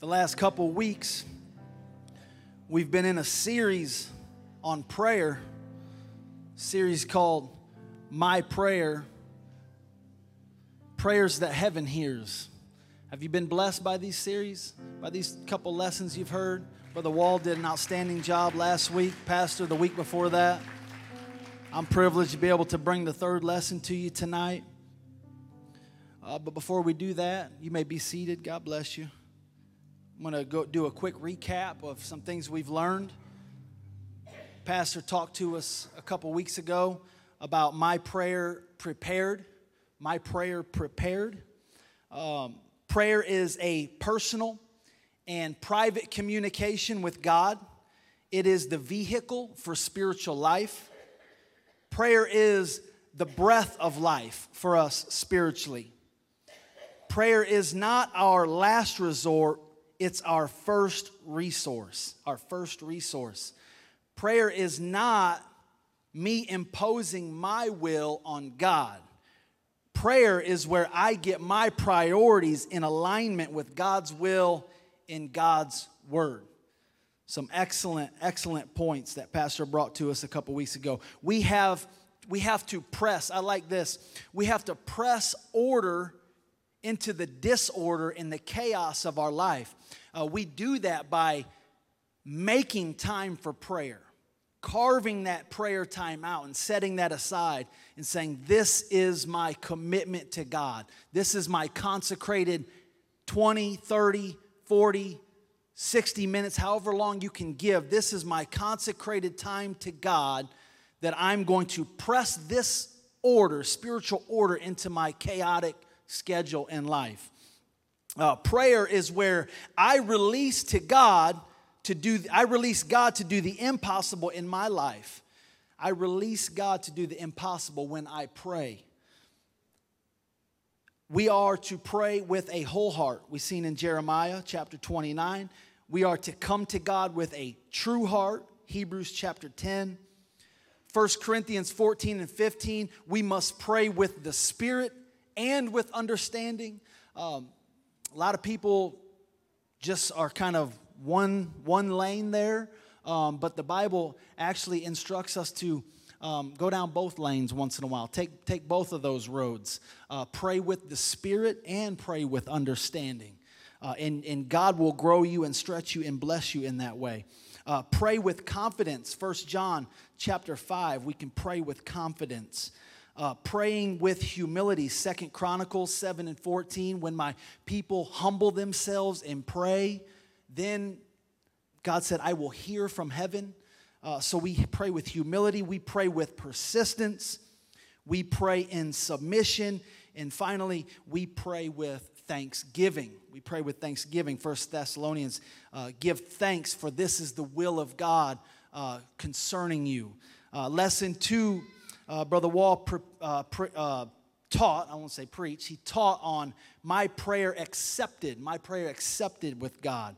the last couple weeks, we've been in a series on prayer, series called My Prayer Prayers That Heaven Hears. Have you been blessed by these series, by these couple lessons you've heard? Brother Wall did an outstanding job last week, Pastor the week before that. I'm privileged to be able to bring the third lesson to you tonight. Uh, but before we do that, you may be seated. God bless you. I'm going to go do a quick recap of some things we've learned. Pastor talked to us a couple weeks ago about my prayer prepared. My prayer prepared. Um, prayer is a personal and private communication with God, it is the vehicle for spiritual life. Prayer is the breath of life for us spiritually. Prayer is not our last resort, it's our first resource. Our first resource. Prayer is not me imposing my will on God. Prayer is where I get my priorities in alignment with God's will in God's word. Some excellent, excellent points that Pastor brought to us a couple weeks ago. We have we have to press, I like this. We have to press order into the disorder and the chaos of our life. Uh, we do that by making time for prayer, carving that prayer time out and setting that aside and saying, This is my commitment to God. This is my consecrated 20, 30, 40, 60 minutes, however long you can give. This is my consecrated time to God that I'm going to press this order, spiritual order, into my chaotic schedule in life. Uh, prayer is where I release to God to do, I release God to do the impossible in my life. I release God to do the impossible when I pray. We are to pray with a whole heart. We've seen in Jeremiah chapter 29. We are to come to God with a true heart. Hebrews chapter 10. 1 Corinthians 14 and 15. We must pray with the Spirit and with understanding. Um, a lot of people just are kind of one, one lane there, um, but the Bible actually instructs us to um, go down both lanes once in a while. Take, take both of those roads. Uh, pray with the Spirit and pray with understanding. Uh, and, and God will grow you and stretch you and bless you in that way. Uh, pray with confidence. First John chapter 5, we can pray with confidence uh, praying with humility. Second Chronicles 7 and 14, when my people humble themselves and pray, then God said, I will hear from heaven. Uh, so we pray with humility, we pray with persistence, we pray in submission, and finally, we pray with thanksgiving. We pray with thanksgiving. First Thessalonians, uh, give thanks, for this is the will of God uh, concerning you. Uh, lesson two uh, Brother Wall pre, uh, pre, uh, taught, I won't say preach, he taught on my prayer accepted, my prayer accepted with God.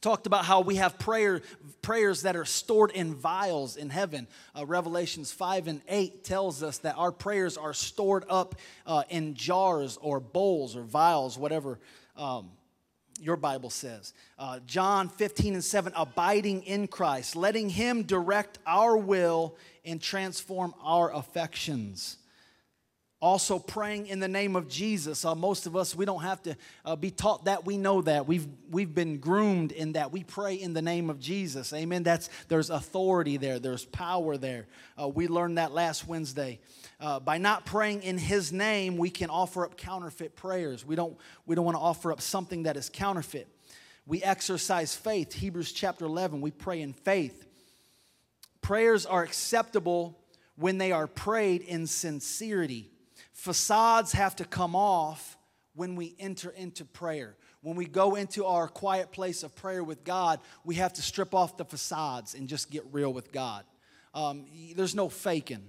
Talked about how we have prayer, prayers that are stored in vials in heaven. Uh, Revelations 5 and 8 tells us that our prayers are stored up uh, in jars or bowls or vials, whatever um, your Bible says. Uh, John 15 and 7, abiding in Christ, letting Him direct our will and transform our affections. Also, praying in the name of Jesus. Uh, most of us, we don't have to uh, be taught that. We know that. We've, we've been groomed in that. We pray in the name of Jesus. Amen. That's, there's authority there, there's power there. Uh, we learned that last Wednesday. Uh, by not praying in His name, we can offer up counterfeit prayers. We don't, we don't want to offer up something that is counterfeit. We exercise faith. Hebrews chapter 11, we pray in faith. Prayers are acceptable when they are prayed in sincerity. Facades have to come off when we enter into prayer. When we go into our quiet place of prayer with God, we have to strip off the facades and just get real with God. Um, there's no faking.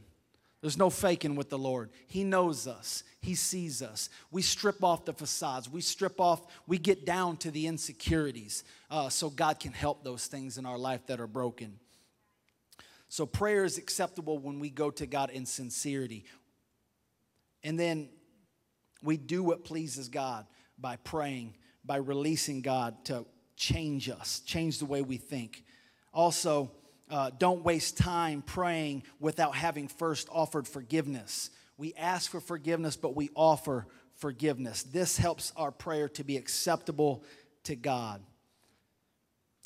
There's no faking with the Lord. He knows us, He sees us. We strip off the facades, we strip off, we get down to the insecurities uh, so God can help those things in our life that are broken. So prayer is acceptable when we go to God in sincerity. And then we do what pleases God by praying by releasing God to change us, change the way we think. Also, uh, don't waste time praying without having first offered forgiveness. We ask for forgiveness, but we offer forgiveness. This helps our prayer to be acceptable to God.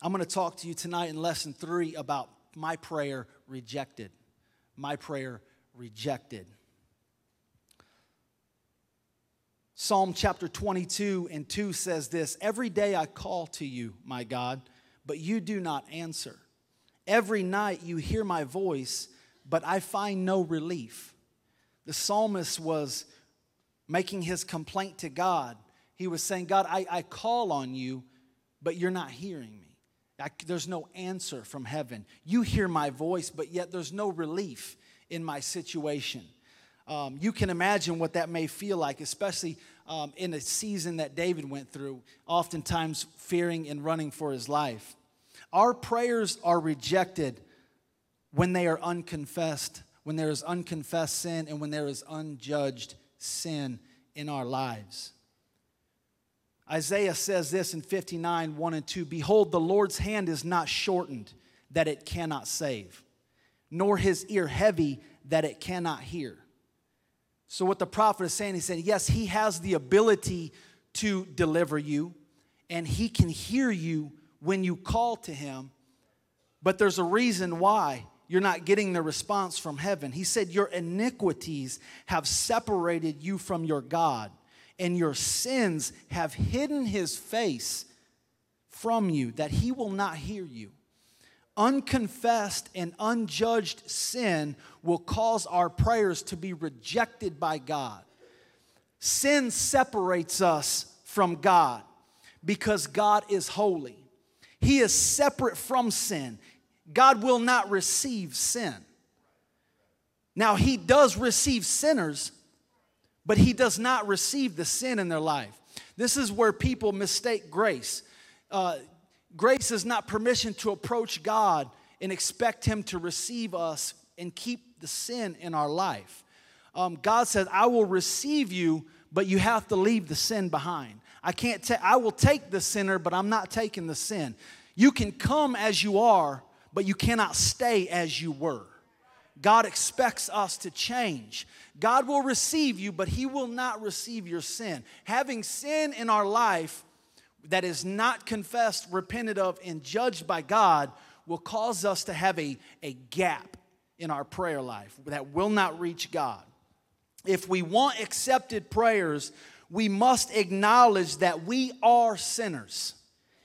I'm going to talk to you tonight in lesson three about my prayer rejected. My prayer rejected. Psalm chapter 22 and 2 says this Every day I call to you, my God, but you do not answer. Every night you hear my voice, but I find no relief. The psalmist was making his complaint to God. He was saying, God, I, I call on you, but you're not hearing me. I, there's no answer from heaven. You hear my voice, but yet there's no relief in my situation. Um, you can imagine what that may feel like, especially um, in a season that David went through, oftentimes fearing and running for his life. Our prayers are rejected when they are unconfessed, when there is unconfessed sin, and when there is unjudged sin in our lives. Isaiah says this in 59 1 and 2 Behold, the Lord's hand is not shortened that it cannot save, nor his ear heavy that it cannot hear. So, what the prophet is saying, he's saying, yes, he has the ability to deliver you, and he can hear you when you call to him, but there's a reason why you're not getting the response from heaven. He said, Your iniquities have separated you from your God, and your sins have hidden his face from you, that he will not hear you unconfessed and unjudged sin will cause our prayers to be rejected by God. Sin separates us from God because God is holy. He is separate from sin. God will not receive sin. Now, He does receive sinners, but He does not receive the sin in their life. This is where people mistake grace. Uh, Grace is not permission to approach God and expect Him to receive us and keep the sin in our life. Um, God says, I will receive you, but you have to leave the sin behind. I can't take, I will take the sinner, but I'm not taking the sin. You can come as you are, but you cannot stay as you were. God expects us to change. God will receive you, but He will not receive your sin. Having sin in our life that is not confessed, repented of, and judged by God will cause us to have a, a gap in our prayer life that will not reach God. If we want accepted prayers, we must acknowledge that we are sinners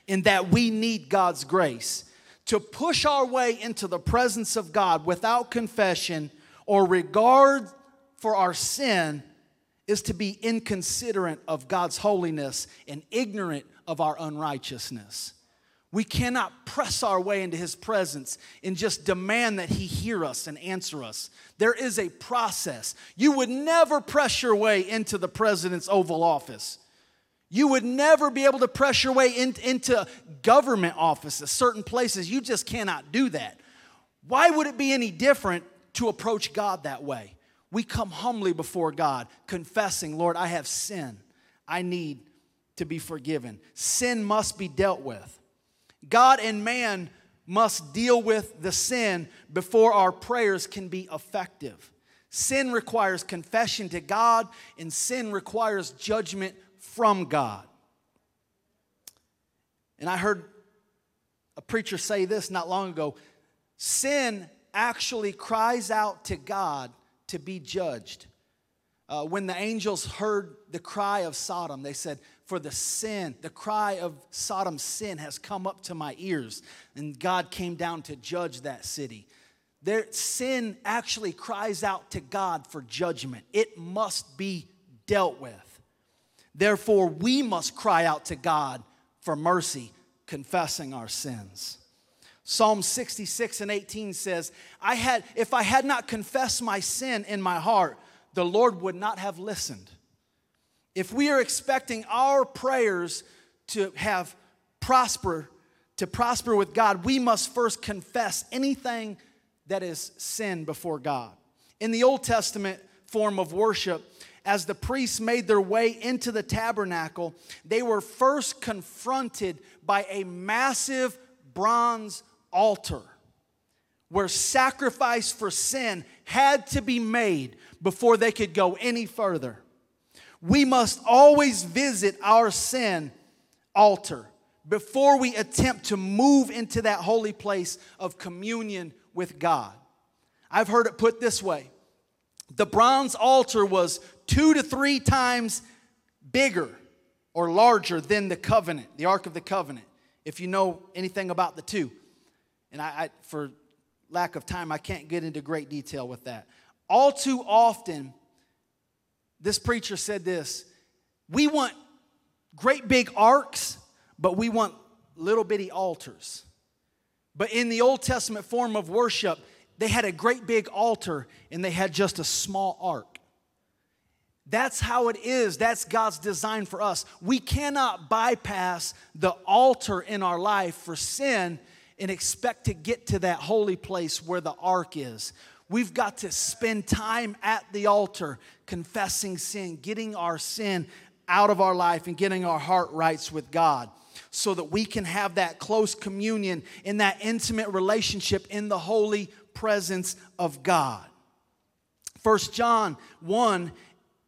and that we need God's grace. To push our way into the presence of God without confession or regard for our sin is to be inconsiderate of God's holiness and ignorant of our unrighteousness. We cannot press our way into his presence and just demand that he hear us and answer us. There is a process. You would never press your way into the president's Oval Office. You would never be able to press your way in, into government offices, certain places. You just cannot do that. Why would it be any different to approach God that way? We come humbly before God, confessing, Lord, I have sin. I need to be forgiven. Sin must be dealt with. God and man must deal with the sin before our prayers can be effective. Sin requires confession to God, and sin requires judgment from God. And I heard a preacher say this not long ago sin actually cries out to God to be judged. Uh, when the angels heard the cry of Sodom, they said, For the sin, the cry of Sodom's sin has come up to my ears. And God came down to judge that city. Their sin actually cries out to God for judgment, it must be dealt with. Therefore, we must cry out to God for mercy, confessing our sins. Psalm 66 and 18 says, I had, if I had not confessed my sin in my heart, the Lord would not have listened. If we are expecting our prayers to have prosper, to prosper with God, we must first confess anything that is sin before God. In the Old Testament form of worship, as the priests made their way into the tabernacle, they were first confronted by a massive bronze altar where sacrifice for sin had to be made before they could go any further. We must always visit our sin altar before we attempt to move into that holy place of communion with God. I've heard it put this way the bronze altar was two to three times bigger or larger than the covenant, the Ark of the Covenant, if you know anything about the two. And I, I, for lack of time, I can't get into great detail with that. All too often, this preacher said this we want great big arks, but we want little bitty altars. But in the Old Testament form of worship, they had a great big altar and they had just a small ark. That's how it is. That's God's design for us. We cannot bypass the altar in our life for sin and expect to get to that holy place where the ark is. We've got to spend time at the altar confessing sin, getting our sin out of our life, and getting our heart rights with God so that we can have that close communion in that intimate relationship in the holy presence of God. First John 1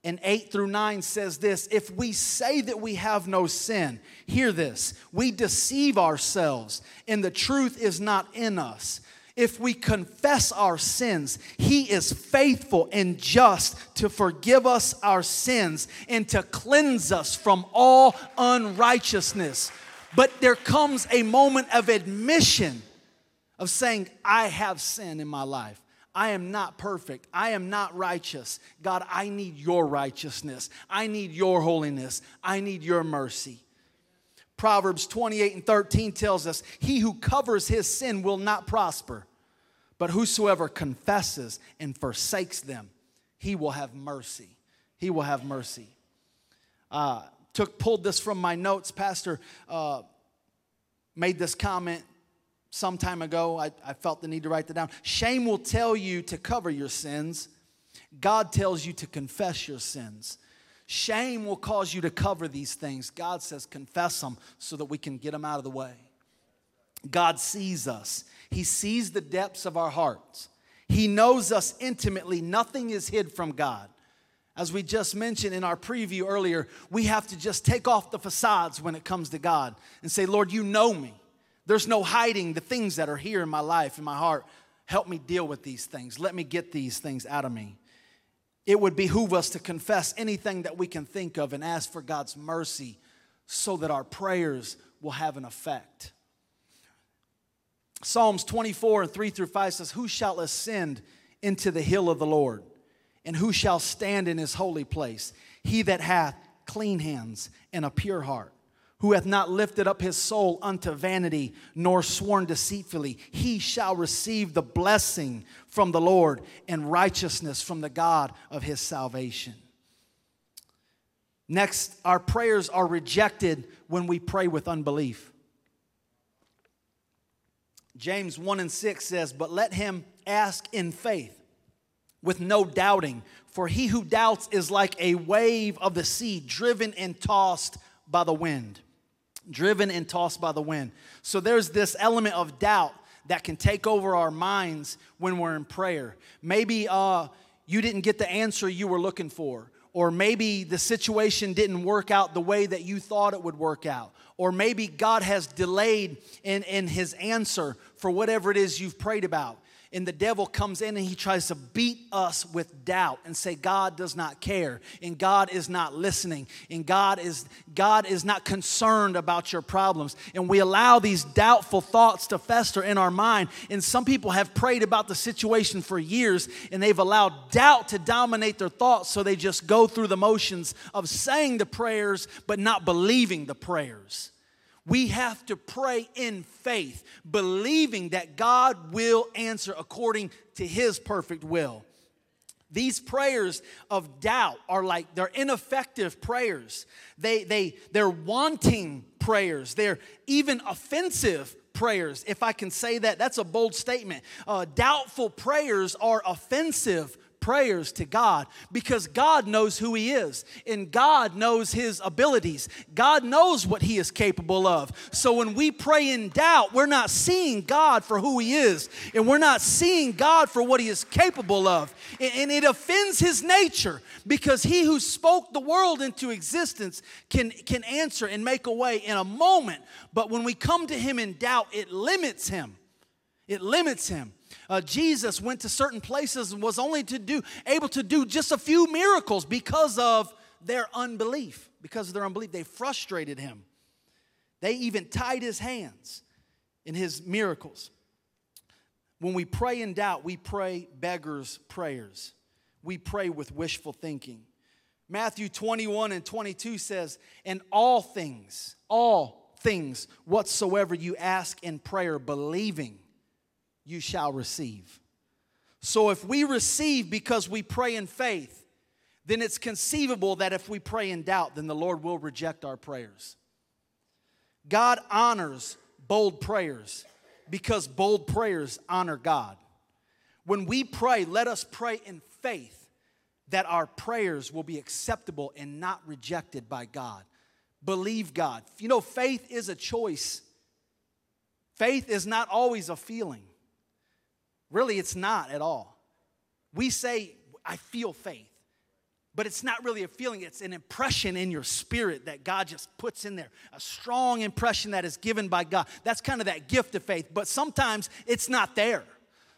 and 8 through 9 says this If we say that we have no sin, hear this, we deceive ourselves, and the truth is not in us. If we confess our sins, He is faithful and just to forgive us our sins and to cleanse us from all unrighteousness. But there comes a moment of admission of saying, I have sin in my life. I am not perfect. I am not righteous. God, I need your righteousness. I need your holiness. I need your mercy. Proverbs 28 and 13 tells us, He who covers his sin will not prosper, but whosoever confesses and forsakes them, he will have mercy. He will have mercy. Uh, took pulled this from my notes. Pastor uh, made this comment some time ago. I, I felt the need to write that down. Shame will tell you to cover your sins. God tells you to confess your sins. Shame will cause you to cover these things. God says, confess them so that we can get them out of the way. God sees us, He sees the depths of our hearts. He knows us intimately. Nothing is hid from God. As we just mentioned in our preview earlier, we have to just take off the facades when it comes to God and say, Lord, you know me. There's no hiding the things that are here in my life, in my heart. Help me deal with these things. Let me get these things out of me. It would behoove us to confess anything that we can think of and ask for God's mercy so that our prayers will have an effect. Psalms 24 and 3 through 5 says, Who shall ascend into the hill of the Lord? And who shall stand in his holy place? He that hath clean hands and a pure heart who hath not lifted up his soul unto vanity, nor sworn deceitfully, he shall receive the blessing from the Lord and righteousness from the God of his salvation. Next, our prayers are rejected when we pray with unbelief. James 1 and 6 says, But let him ask in faith with no doubting, for he who doubts is like a wave of the sea driven and tossed by the wind driven and tossed by the wind. So there's this element of doubt that can take over our minds when we're in prayer. Maybe uh, you didn't get the answer you were looking for, or maybe the situation didn't work out the way that you thought it would work out, or maybe God has delayed in, in his answer for whatever it is you've prayed about and the devil comes in and he tries to beat us with doubt and say God does not care and God is not listening and God is God is not concerned about your problems. And we allow these doubtful thoughts to fester in our mind. And some people have prayed about the situation for years and they've allowed doubt to dominate their thoughts. So they just go through the motions of saying the prayers but not believing the prayers we have to pray in faith, believing that God will answer according to his perfect will. These prayers of doubt are like they're ineffective prayers. They they they're wanting prayers. They're even offensive prayers. If I can say that, that's a bold statement. Uh, doubtful prayers are offensive prayers to God because God knows who He is and God knows His abilities. God knows what He is capable of. So when we pray in doubt, we're not seeing God for who He is and we're not seeing God for what He is capable of. And it offends His nature because He who spoke the world into existence can, can answer and make a way in a moment. But when we come to Him in doubt, it limits Him. It limits Him. Uh, Jesus went to certain places and was only to do able to do just a few miracles because of their unbelief. Because of their unbelief, they frustrated him. They even tied his hands in his miracles. When we pray in doubt, we pray beggars' prayers. We pray with wishful thinking. Matthew 21 and 22 says, And all things, all things whatsoever you ask in prayer, believing you shall receive. So if we receive because we pray in faith, then it's conceivable that if we pray in doubt, then the Lord will reject our prayers. God honors bold prayers because bold prayers honor God. When we pray, let us pray in faith that our prayers will be acceptable and not rejected by God. Believe God. You know, faith is a choice, faith is not always a feeling. Really, it's not at all. We say, I feel faith, but it's not really a feeling, it's an impression in your spirit that God just puts in there. A strong impression that is given by God. That's kind of that gift of faith, but sometimes it's not there.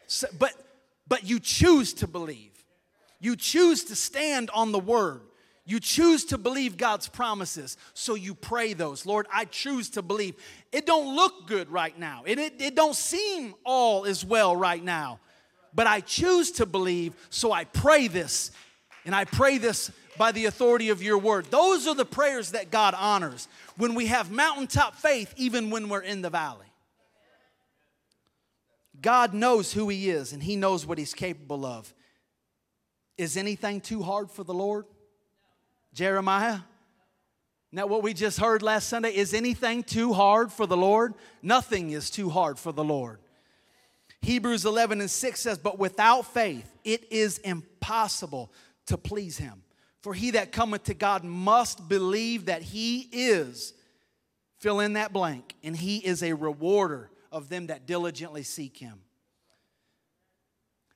So, but, but you choose to believe, you choose to stand on the word. You choose to believe God's promises, so you pray those. Lord, I choose to believe. It don't look good right now. It, it, it don't seem all is well right now. But I choose to believe, so I pray this. And I pray this by the authority of your word. Those are the prayers that God honors when we have mountaintop faith, even when we're in the valley. God knows who He is and He knows what He's capable of. Is anything too hard for the Lord? Jeremiah? Now, what we just heard last Sunday is anything too hard for the Lord? Nothing is too hard for the Lord. Hebrews 11 and 6 says, But without faith it is impossible to please him. For he that cometh to God must believe that he is, fill in that blank, and he is a rewarder of them that diligently seek him.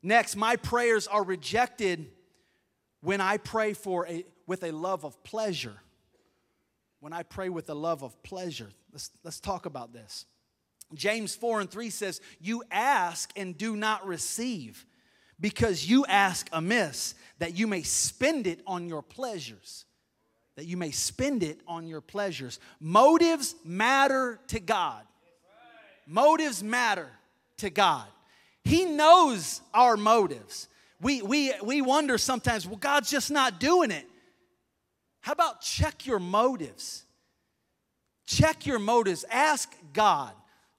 Next, my prayers are rejected when I pray for a, with a love of pleasure, when I pray with a love of pleasure, let's, let's talk about this. James 4 and 3 says, You ask and do not receive, because you ask amiss, that you may spend it on your pleasures. That you may spend it on your pleasures. Motives matter to God. Motives matter to God. He knows our motives. We, we, we wonder sometimes, well, God's just not doing it. How about check your motives? Check your motives. Ask God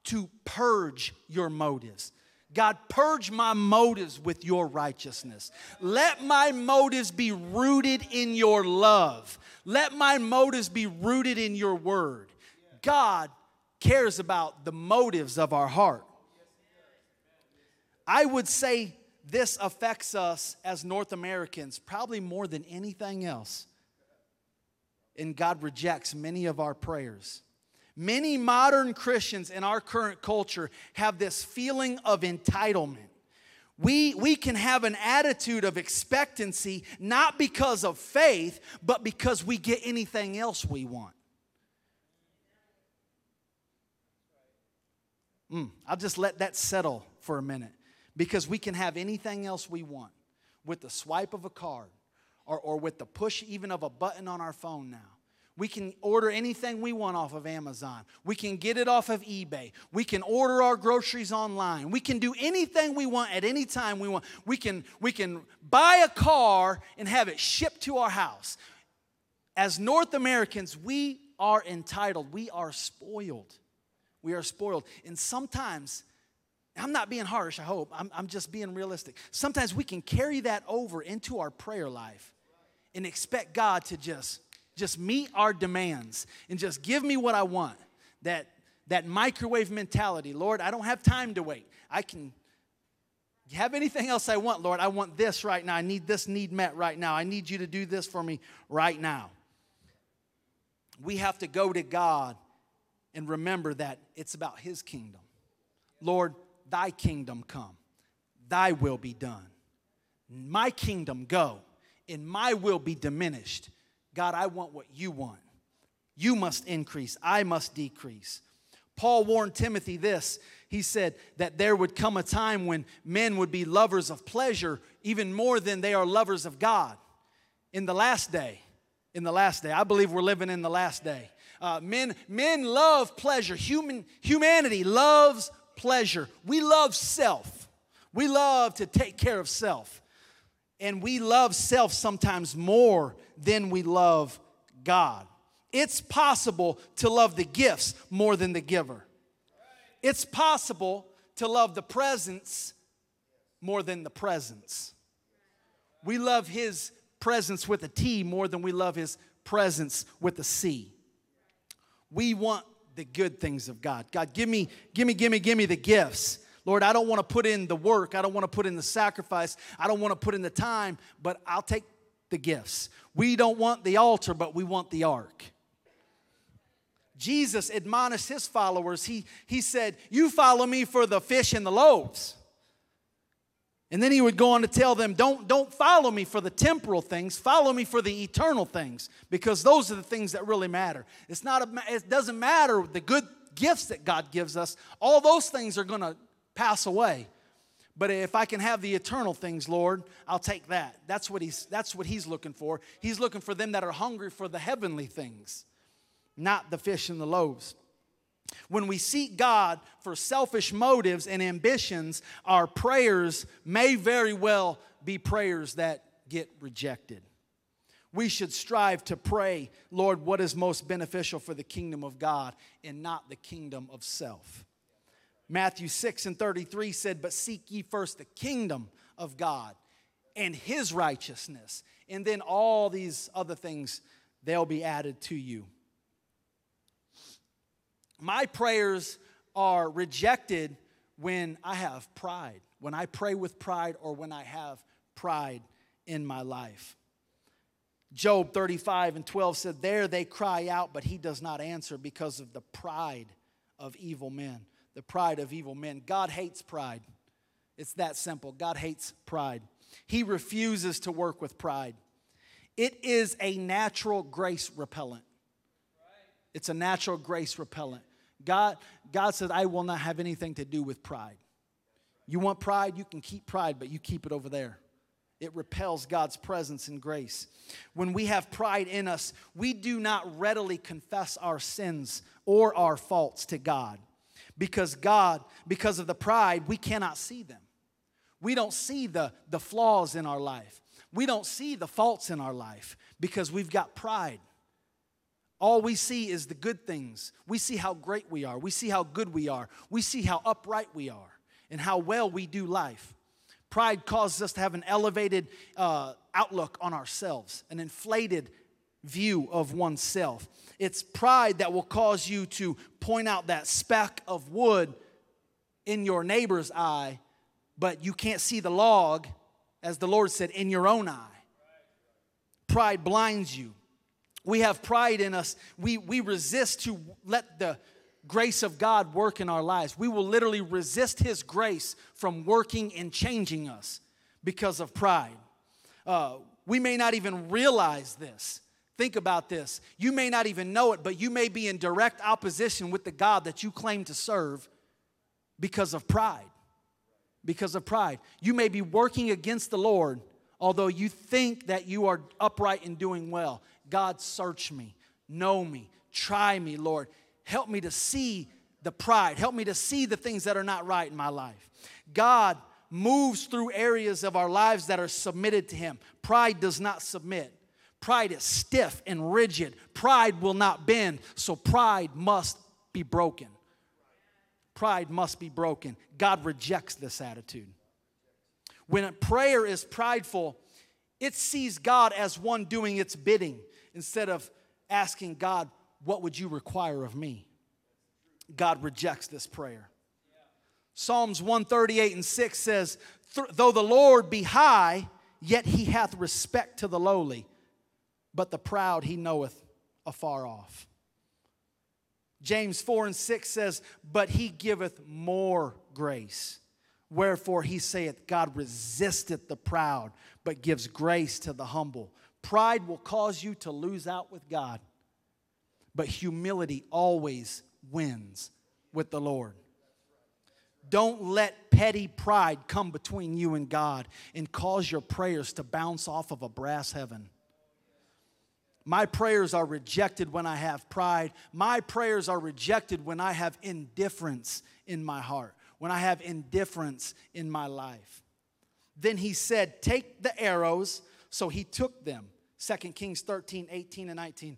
to purge your motives. God, purge my motives with your righteousness. Let my motives be rooted in your love. Let my motives be rooted in your word. God cares about the motives of our heart. I would say this affects us as North Americans probably more than anything else and God rejects many of our prayers. Many modern Christians in our current culture have this feeling of entitlement. We, we can have an attitude of expectancy not because of faith, but because we get anything else we want. Mm, I'll just let that settle for a minute because we can have anything else we want with the swipe of a card or, or with the push even of a button on our phone now. We can order anything we want off of Amazon. We can get it off of eBay. We can order our groceries online. We can do anything we want at any time we want. We can, we can buy a car and have it shipped to our house. As North Americans, we are entitled. We are spoiled. We are spoiled. And sometimes, I'm not being harsh, I hope. I'm, I'm just being realistic. Sometimes we can carry that over into our prayer life and expect God to just just meet our demands and just give me what I want. That, that microwave mentality. Lord, I don't have time to wait. I can have anything else I want, Lord? I want this right now. I need this need met right now. I need you to do this for me right now. We have to go to God and remember that it's about His kingdom. Lord, thy kingdom come, thy will be done. My kingdom go, and my will be diminished. God, I want what you want. You must increase, I must decrease. Paul warned Timothy this. He said that there would come a time when men would be lovers of pleasure even more than they are lovers of God. In the last day, in the last day, I believe we're living in the last day. Uh, men, men love pleasure. Human, humanity loves pleasure. We love self. We love to take care of self. And we love self sometimes more than we love God. It's possible to love the gifts more than the giver. It's possible to love the presents more than the presence. We love his presents with a T more than we love his presence with a C. We want the good things of God. God, give me, give me, give me, give me the gifts. Lord, I don't want to put in the work. I don't want to put in the sacrifice. I don't want to put in the time, but I'll take the gifts. We don't want the altar, but we want the ark. Jesus admonished his followers. He, he said, You follow me for the fish and the loaves. And then he would go on to tell them, don't, don't follow me for the temporal things, follow me for the eternal things, because those are the things that really matter. It's not a, it doesn't matter the good gifts that God gives us, all those things are going to pass away. But if I can have the eternal things, Lord, I'll take that. That's what he's that's what he's looking for. He's looking for them that are hungry for the heavenly things not the fish and the loaves. When we seek God for selfish motives and ambitions, our prayers may very well be prayers that get rejected. We should strive to pray, Lord, what is most beneficial for the kingdom of God and not the kingdom of self. Matthew 6 and 33 said, But seek ye first the kingdom of God and his righteousness, and then all these other things, they'll be added to you my prayers are rejected when I have pride, when I pray with pride, or when I have pride in my life. Job 35 and 12 said, There they cry out, but he does not answer because of the pride of evil men. The pride of evil men. God hates pride. It's that simple. God hates pride. He refuses to work with pride. It is a natural grace repellent. It's a natural grace repellent. God, God says, I will not have anything to do with pride. You want pride? You can keep pride, but you keep it over there. It repels God's presence and grace. When we have pride in us, we do not readily confess our sins or our faults to God. Because God, because of the pride, we cannot see them. We don't see the, the flaws in our life. We don't see the faults in our life because we've got pride. All we see is the good things. We see how great we are. We see how good we are. We see how upright we are and how well we do life. Pride causes us to have an elevated uh, outlook on ourselves, an inflated view of oneself. It's pride that will cause you to point out that speck of wood in your neighbor's eye, but you can't see the log, as the Lord said, in your own eye. Pride blinds you. We have pride in us. We, we resist to let the grace of God work in our lives. We will literally resist His grace from working and changing us because of pride. Uh, we may not even realize this. Think about this. You may not even know it, but you may be in direct opposition with the God that you claim to serve because of pride. Because of pride. You may be working against the Lord, although you think that you are upright and doing well. God, search me, know me, try me, Lord. Help me to see the pride. Help me to see the things that are not right in my life. God moves through areas of our lives that are submitted to Him. Pride does not submit. Pride is stiff and rigid. Pride will not bend. So pride must be broken. Pride must be broken. God rejects this attitude. When a prayer is prideful, it sees God as one doing its bidding instead of asking God, What would you require of me? God rejects this prayer. Psalms 138 and 6 says, Though the Lord be high, yet he hath respect to the lowly, but the proud he knoweth afar off. James 4 and 6 says, But he giveth more grace. Wherefore he saith, God resisteth the proud, but gives grace to the humble. Pride will cause you to lose out with God, but humility always wins with the Lord. Don't let petty pride come between you and God and cause your prayers to bounce off of a brass heaven. My prayers are rejected when I have pride. My prayers are rejected when I have indifference in my heart, when I have indifference in my life. Then he said, Take the arrows. So he took them. 2 Kings 13, 18, and 19.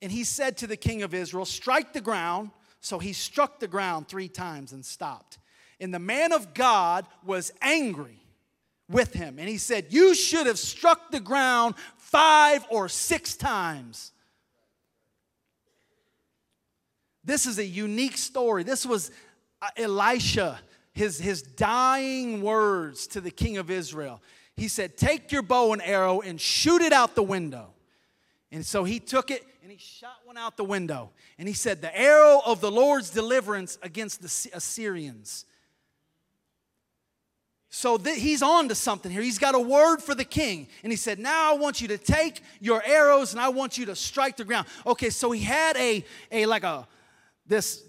And he said to the king of Israel, Strike the ground. So he struck the ground three times and stopped. And the man of God was angry with him. And he said, You should have struck the ground five or six times. This is a unique story. This was uh, Elisha, his, his dying words to the king of Israel. He said, Take your bow and arrow and shoot it out the window. And so he took it and he shot one out the window. And he said, The arrow of the Lord's deliverance against the Assyrians. So th- he's on to something here. He's got a word for the king. And he said, Now I want you to take your arrows and I want you to strike the ground. Okay, so he had a, a like a this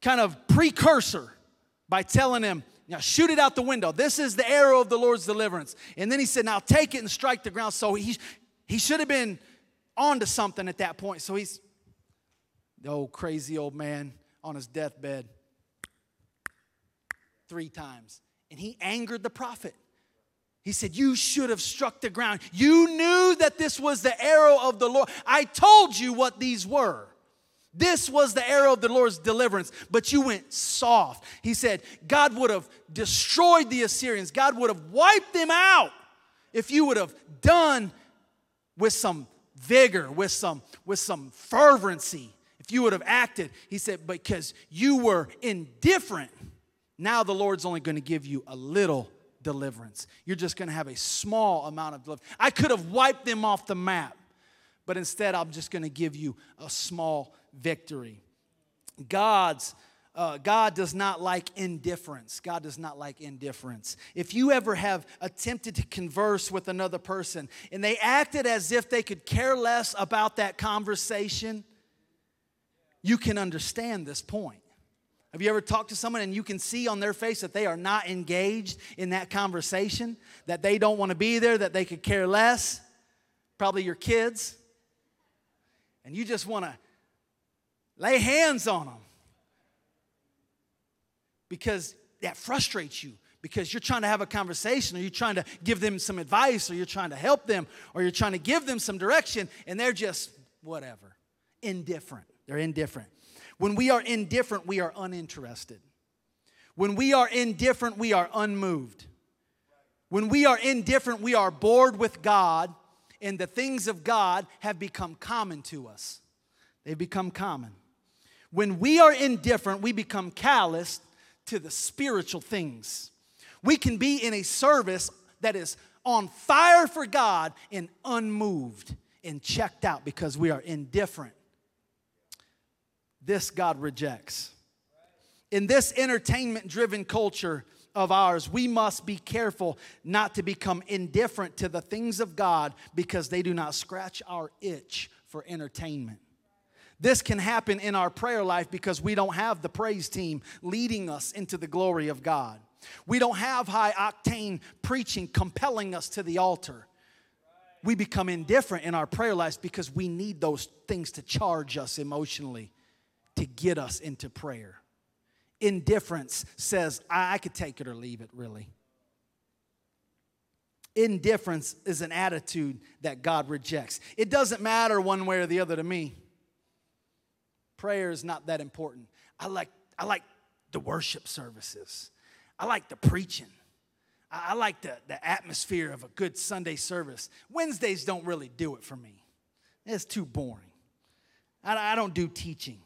kind of precursor by telling him, now shoot it out the window. This is the arrow of the Lord's deliverance. And then he said, Now take it and strike the ground. So he he should have been on to something at that point. So he's the old crazy old man on his deathbed three times and he angered the prophet. He said, You should have struck the ground. You knew that this was the arrow of the Lord. I told you what these were. This was the arrow of the Lord's deliverance, but you went soft. He said, God would have destroyed the Assyrians, God would have wiped them out if you would have done with some vigor, with some, with some fervency, if you would have acted. He said, Because you were indifferent now the Lord's only going to give you a little deliverance. You're just going to have a small amount of deliverance. I could have wiped them off the map, but instead I'm just going to give you a small victory. God's uh, God does not like indifference. God does not like indifference. If you ever have attempted to converse with another person and they acted as if they could care less about that conversation, you can understand this point. Have you ever talked to someone and you can see on their face that they are not engaged in that conversation, that they don't want to be there, that they could care less? Probably your kids. And you just want to lay hands on them because that frustrates you because you're trying to have a conversation or you're trying to give them some advice or you're trying to help them or you're trying to give them some direction and they're just whatever, indifferent. They're indifferent. When we are indifferent, we are uninterested. When we are indifferent, we are unmoved. When we are indifferent, we are bored with God, and the things of God have become common to us. They become common. When we are indifferent, we become callous to the spiritual things. We can be in a service that is on fire for God and unmoved and checked out because we are indifferent this God rejects. In this entertainment driven culture of ours, we must be careful not to become indifferent to the things of God because they do not scratch our itch for entertainment. This can happen in our prayer life because we don't have the praise team leading us into the glory of God. We don't have high octane preaching compelling us to the altar. We become indifferent in our prayer lives because we need those things to charge us emotionally to get us into prayer. Indifference says, I, I could take it or leave it, really. Indifference is an attitude that God rejects. It doesn't matter one way or the other to me. Prayer is not that important. I like, I like the worship services, I like the preaching. I like the, the atmosphere of a good Sunday service. Wednesdays don't really do it for me. It's too boring. I, I don't do teaching.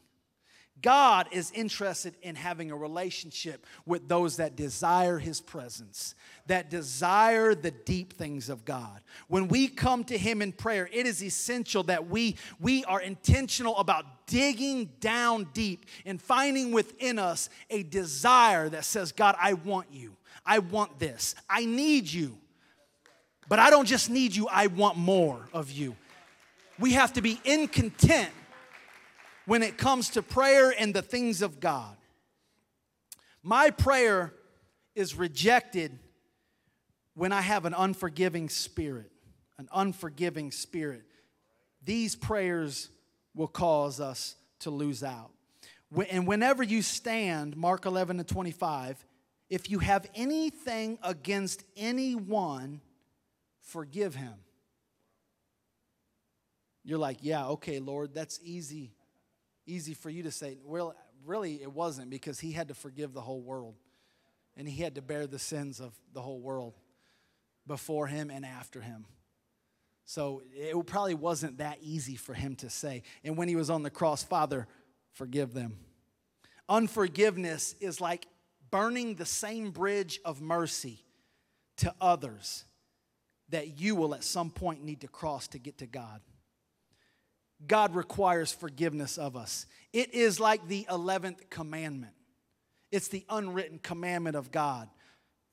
God is interested in having a relationship with those that desire His presence, that desire the deep things of God. When we come to Him in prayer, it is essential that we, we are intentional about digging down deep and finding within us a desire that says, God, I want you. I want this. I need you. But I don't just need you, I want more of you. We have to be incontent when it comes to prayer and the things of God. My prayer is rejected when I have an unforgiving spirit, an unforgiving spirit. These prayers will cause us to lose out. And whenever you stand, Mark 11 and 25, if you have anything against anyone, forgive him. You're like, yeah, okay, Lord, that's easy easy for you to say, well, really, it wasn't because he had to forgive the whole world. And he had to bear the sins of the whole world before him and after him. So it probably wasn't that easy for him to say. And when he was on the cross, Father, forgive them. Unforgiveness is like burning the same bridge of mercy to others that you will at some point need to cross to get to God. God requires forgiveness of us. It is like the 11th commandment, it's the unwritten commandment of God.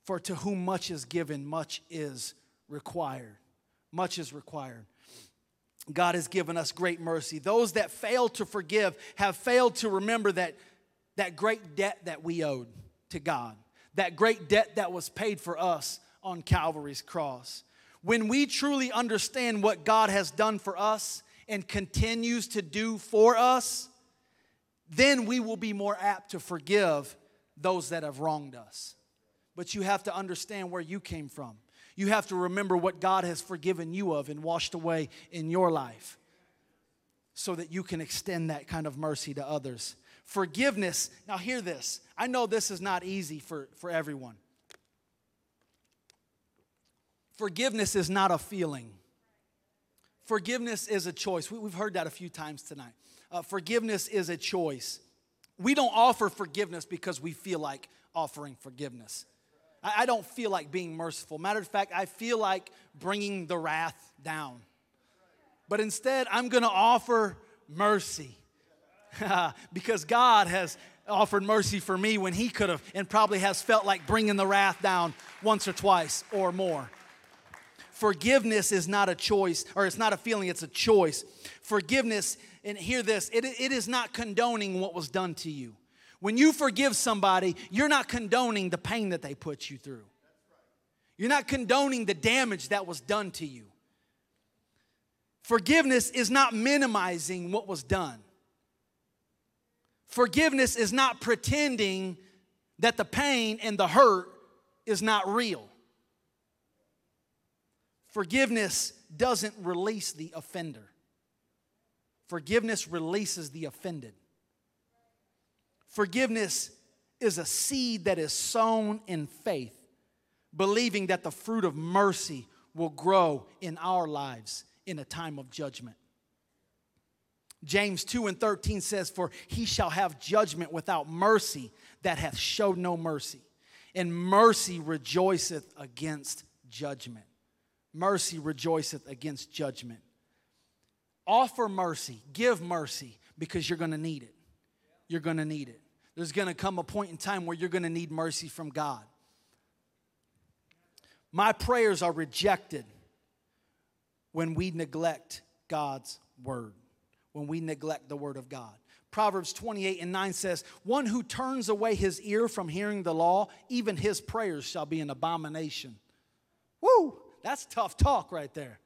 For to whom much is given, much is required. Much is required. God has given us great mercy. Those that fail to forgive have failed to remember that, that great debt that we owed to God, that great debt that was paid for us on Calvary's cross. When we truly understand what God has done for us, and continues to do for us, then we will be more apt to forgive those that have wronged us. But you have to understand where you came from. You have to remember what God has forgiven you of and washed away in your life so that you can extend that kind of mercy to others. Forgiveness, now hear this. I know this is not easy for, for everyone. Forgiveness is not a feeling. Forgiveness is a choice. We, have heard that a few times tonight. Uh, forgiveness is a choice. We don't offer forgiveness because we feel like offering forgiveness. I, I don't feel like being merciful. Matter of fact, I feel like bringing the wrath down. But instead, I'm going to offer mercy because God has offered mercy for me when He could have and probably has felt like bringing the wrath down once or twice or more. Forgiveness is not a choice, or it's not a feeling, it's a choice. Forgiveness, and hear this, it, it is not condoning what was done to you. When you forgive somebody, you're not condoning the pain that they put you through. You're not condoning the damage that was done to you. Forgiveness is not minimizing what was done. Forgiveness is not pretending that the pain and the hurt is not real. Forgiveness doesn't release the offender, forgiveness releases the offended. Forgiveness is a seed that is sown in faith, believing that the fruit of mercy will grow in our lives in a time of judgment. James 2 and 13 says, For he shall have judgment without mercy that hath showed no mercy, and mercy rejoiceth against judgment mercy rejoiceth against judgment. Offer mercy, give mercy, because you're gonna need it. You're gonna need it. There's gonna come a point in time where you're gonna need mercy from God. My prayers are rejected when we neglect God's word, when we neglect the word of God. Proverbs 28 and 9 says, One who turns away his ear from hearing the law, even his prayers shall be an abomination. Woo! That's tough talk right there.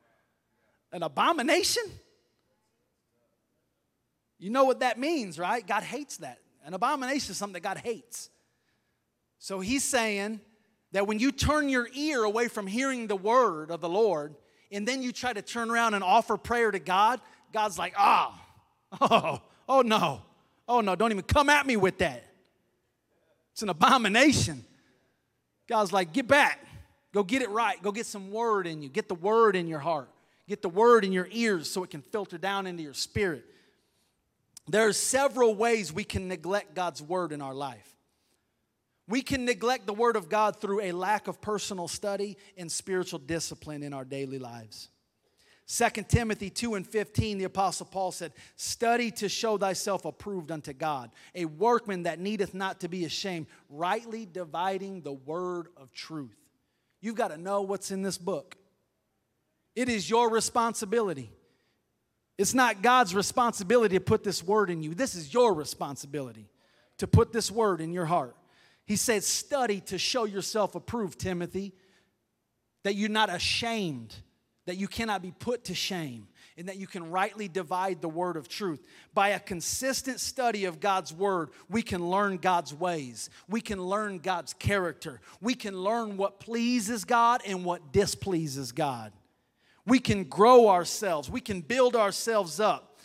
An abomination? You know what that means, right? God hates that. An abomination is something that God hates. So he's saying that when you turn your ear away from hearing the word of the Lord, and then you try to turn around and offer prayer to God, God's like, oh, oh, oh no, oh no, don't even come at me with that. It's an abomination. God's like, get back. Go get it right. Go get some word in you. Get the word in your heart. Get the word in your ears so it can filter down into your spirit. There are several ways we can neglect God's word in our life. We can neglect the word of God through a lack of personal study and spiritual discipline in our daily lives. 2 Timothy 2 and 15, the Apostle Paul said, Study to show thyself approved unto God, a workman that needeth not to be ashamed, rightly dividing the word of truth. You've got to know what's in this book. It is your responsibility. It's not God's responsibility to put this word in you. This is your responsibility to put this word in your heart. He said, Study to show yourself approved, Timothy, that you're not ashamed that you cannot be put to shame and that you can rightly divide the word of truth. By a consistent study of God's word, we can learn God's ways. We can learn God's character. We can learn what pleases God and what displeases God. We can grow ourselves. We can build ourselves up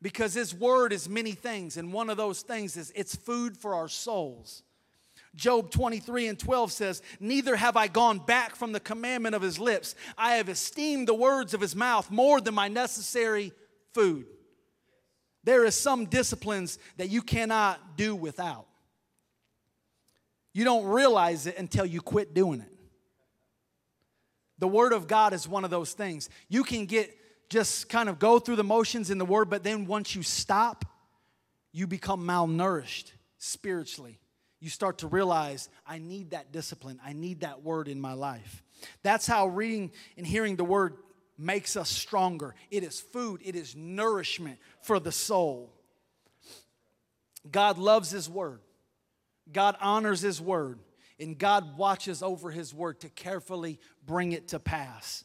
because His word is many things, and one of those things is it's food for our souls. Job 23 and 12 says, Neither have I gone back from the commandment of his lips. I have esteemed the words of his mouth more than my necessary food. There is some disciplines that you cannot do without. You don't realize it until you quit doing it. The Word of God is one of those things. You can get just kind of go through the motions in the Word, but then once you stop, you become malnourished spiritually you start to realize I need that discipline. I need that word in my life. That's how reading and hearing the word makes us stronger. It is food, it is nourishment for the soul. God loves His word, God honors His word, and God watches over His word to carefully bring it to pass.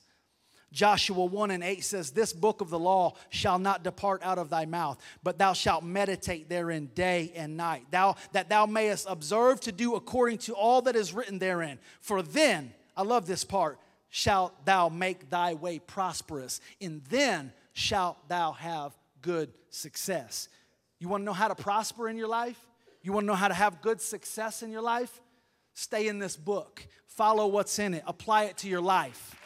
Joshua 1 and 8 says, This book of the law shall not depart out of thy mouth, but thou shalt meditate therein day and night, thou, that thou mayest observe to do according to all that is written therein. For then, I love this part, shalt thou make thy way prosperous, and then shalt thou have good success. You want to know how to prosper in your life? You want to know how to have good success in your life? Stay in this book, follow what's in it, apply it to your life.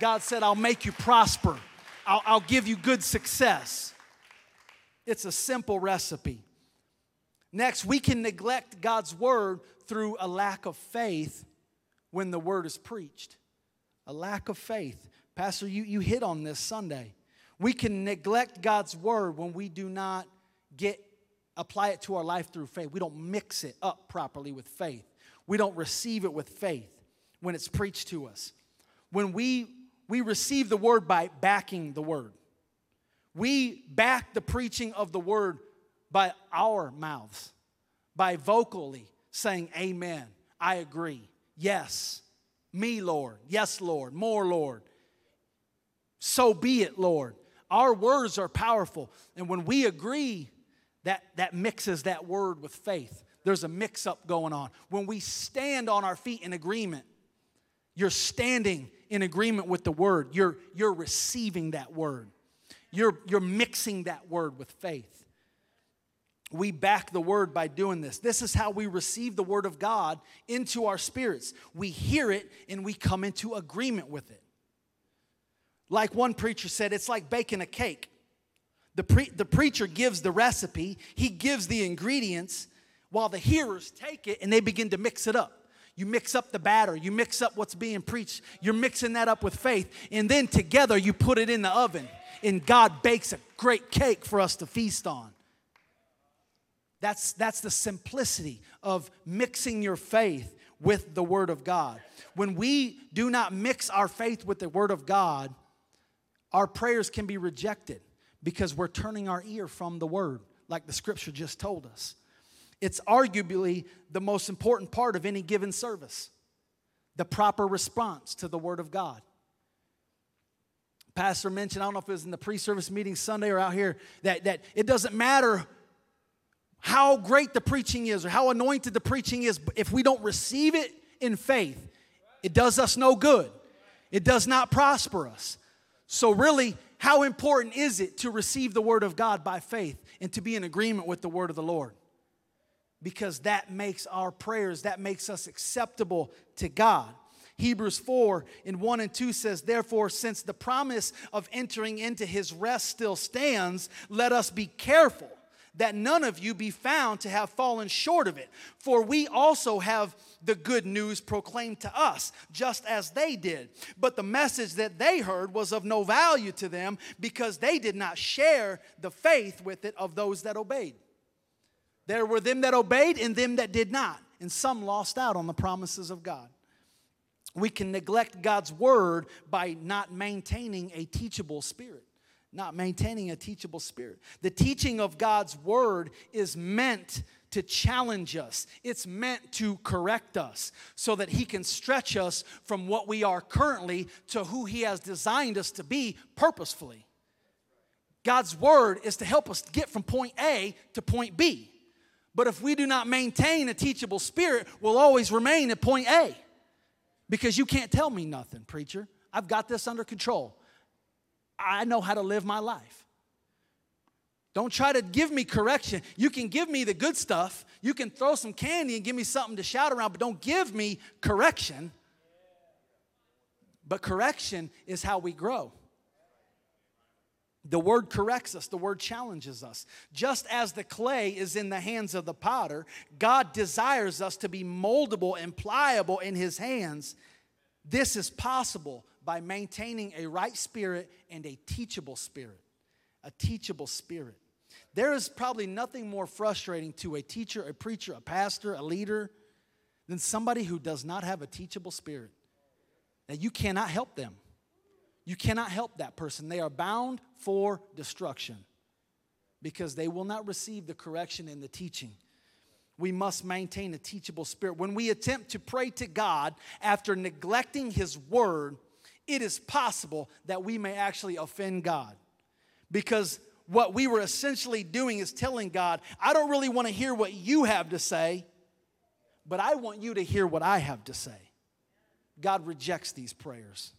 God said, I'll make you prosper, I'll, I'll give you good success. It's a simple recipe. Next, we can neglect God's word through a lack of faith when the word is preached. A lack of faith. Pastor, you, you hit on this Sunday. We can neglect God's word when we do not get apply it to our life through faith. We don't mix it up properly with faith. We don't receive it with faith when it's preached to us. When we we receive the word by backing the word. We back the preaching of the word by our mouths, by vocally saying, Amen, I agree, yes, me, Lord, yes, Lord, more, Lord. So be it, Lord. Our words are powerful. And when we agree, that, that mixes that word with faith. There's a mix up going on. When we stand on our feet in agreement, you're standing in agreement with the word. You're, you're receiving that word. You're, you're mixing that word with faith. We back the word by doing this. This is how we receive the word of God into our spirits. We hear it and we come into agreement with it. Like one preacher said, it's like baking a cake. The, pre- the preacher gives the recipe, he gives the ingredients, while the hearers take it and they begin to mix it up. You mix up the batter, you mix up what's being preached, you're mixing that up with faith, and then together you put it in the oven, and God bakes a great cake for us to feast on. That's, that's the simplicity of mixing your faith with the Word of God. When we do not mix our faith with the Word of God, our prayers can be rejected because we're turning our ear from the Word, like the scripture just told us. It's arguably the most important part of any given service the proper response to the Word of God. Pastor mentioned, I don't know if it was in the pre service meeting Sunday or out here, that, that it doesn't matter how great the preaching is or how anointed the preaching is, if we don't receive it in faith, it does us no good. It does not prosper us. So, really, how important is it to receive the Word of God by faith and to be in agreement with the Word of the Lord? Because that makes our prayers, that makes us acceptable to God. Hebrews 4 in 1 and 2 says, Therefore, since the promise of entering into his rest still stands, let us be careful that none of you be found to have fallen short of it. For we also have the good news proclaimed to us, just as they did. But the message that they heard was of no value to them because they did not share the faith with it of those that obeyed. There were them that obeyed and them that did not, and some lost out on the promises of God. We can neglect God's word by not maintaining a teachable spirit not maintaining a teachable spirit. The teaching of God's word is meant to challenge us, it's meant to correct us so that He can stretch us from what we are currently to who He has designed us to be purposefully. God's word is to help us get from point A to point B. But if we do not maintain a teachable spirit, we'll always remain at point A. Because you can't tell me nothing, preacher. I've got this under control. I know how to live my life. Don't try to give me correction. You can give me the good stuff. You can throw some candy and give me something to shout around, but don't give me correction. But correction is how we grow. The word corrects us, the word challenges us. Just as the clay is in the hands of the potter, God desires us to be moldable and pliable in his hands. This is possible by maintaining a right spirit and a teachable spirit. A teachable spirit. There is probably nothing more frustrating to a teacher, a preacher, a pastor, a leader than somebody who does not have a teachable spirit. Now, you cannot help them. You cannot help that person. They are bound for destruction because they will not receive the correction and the teaching. We must maintain a teachable spirit. When we attempt to pray to God after neglecting His word, it is possible that we may actually offend God. Because what we were essentially doing is telling God, I don't really want to hear what you have to say, but I want you to hear what I have to say. God rejects these prayers.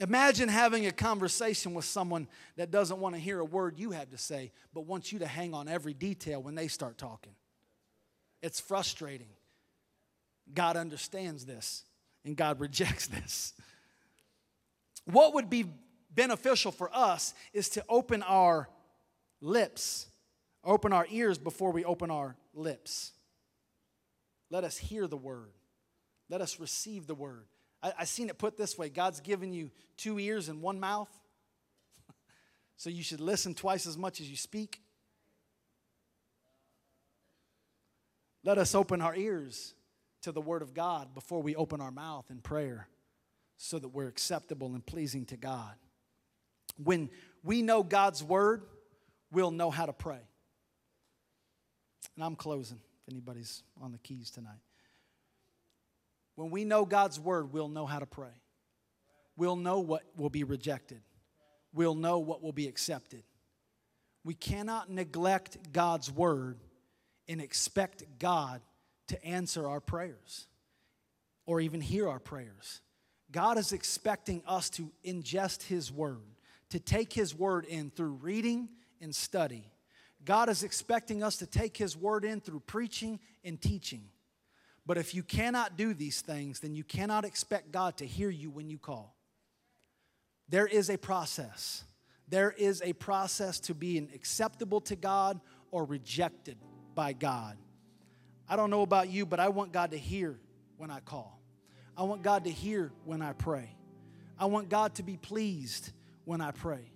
Imagine having a conversation with someone that doesn't want to hear a word you have to say, but wants you to hang on every detail when they start talking. It's frustrating. God understands this, and God rejects this. What would be beneficial for us is to open our lips, open our ears before we open our lips. Let us hear the word. Let us receive the word. I, I seen it put this way God's given you two ears and one mouth. so you should listen twice as much as you speak. Let us open our ears to the word of God before we open our mouth in prayer so that we're acceptable and pleasing to God. When we know God's word, we'll know how to pray. And I'm closing if anybody's on the keys tonight. When we know God's word, we'll know how to pray. We'll know what will be rejected. We'll know what will be accepted. We cannot neglect God's word and expect God to answer our prayers or even hear our prayers. God is expecting us to ingest His Word, to take His Word in through reading and study. God is expecting us to take His Word in through preaching and teaching. But if you cannot do these things, then you cannot expect God to hear you when you call. There is a process. There is a process to being acceptable to God or rejected by God. I don't know about you, but I want God to hear when I call. I want God to hear when I pray. I want God to be pleased when I pray.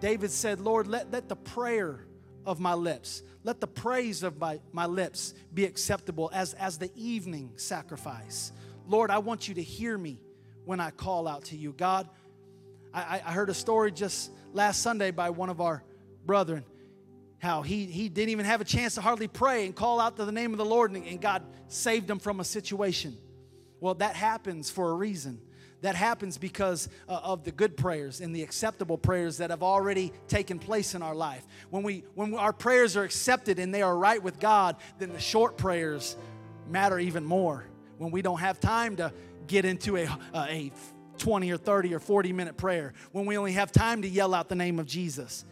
David said, Lord, let, let the prayer of my lips, let the praise of my, my lips be acceptable as, as the evening sacrifice. Lord, I want you to hear me when I call out to you. God, I, I heard a story just last Sunday by one of our brethren how he, he didn't even have a chance to hardly pray and call out to the name of the Lord, and, and God saved him from a situation. Well, that happens for a reason. That happens because uh, of the good prayers and the acceptable prayers that have already taken place in our life. When, we, when our prayers are accepted and they are right with God, then the short prayers matter even more. When we don't have time to get into a, a 20 or 30 or 40 minute prayer, when we only have time to yell out the name of Jesus.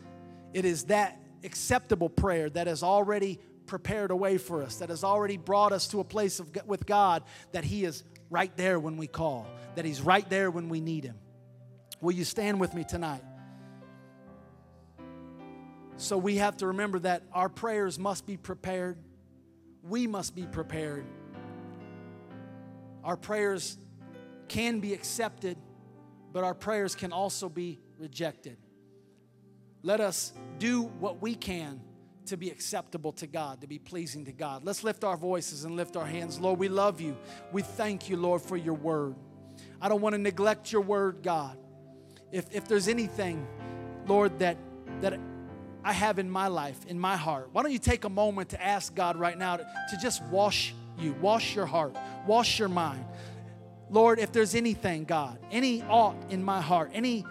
It is that acceptable prayer that has already prepared a way for us, that has already brought us to a place of, with God, that He is right there when we call, that He's right there when we need Him. Will you stand with me tonight? So we have to remember that our prayers must be prepared. We must be prepared. Our prayers can be accepted, but our prayers can also be rejected. Let us do what we can to be acceptable to God, to be pleasing to God. Let's lift our voices and lift our hands. Lord, we love you. We thank you, Lord, for your word. I don't want to neglect your word, God. If, if there's anything, Lord, that, that I have in my life, in my heart, why don't you take a moment to ask God right now to, to just wash you, wash your heart, wash your mind. Lord, if there's anything, God, any ought in my heart, any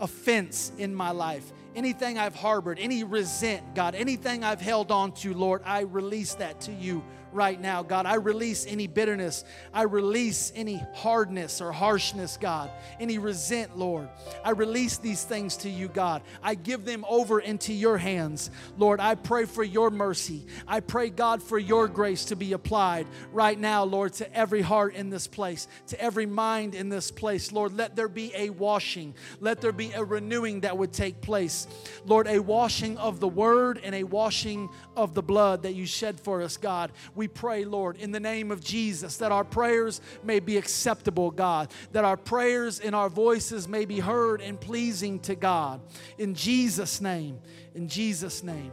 offense in my life, anything I've harbored, any resent, God, anything I've held on to, Lord, I release that to you right now, God. I release any bitterness. I release any hardness or harshness, God. Any resent, Lord. I release these things to you, God. I give them over into your hands. Lord, I pray for your mercy. I pray, God, for your grace to be applied right now, Lord, to every heart in this place, to every mind in this place. Lord, let there be a washing. Let there be a renewing that would take place. Lord, a washing of the word and a washing of the blood that you shed for us, God. We pray, Lord, in the name of Jesus, that our prayers may be acceptable, God, that our prayers and our voices may be heard and pleasing to God. In Jesus' name, in Jesus' name.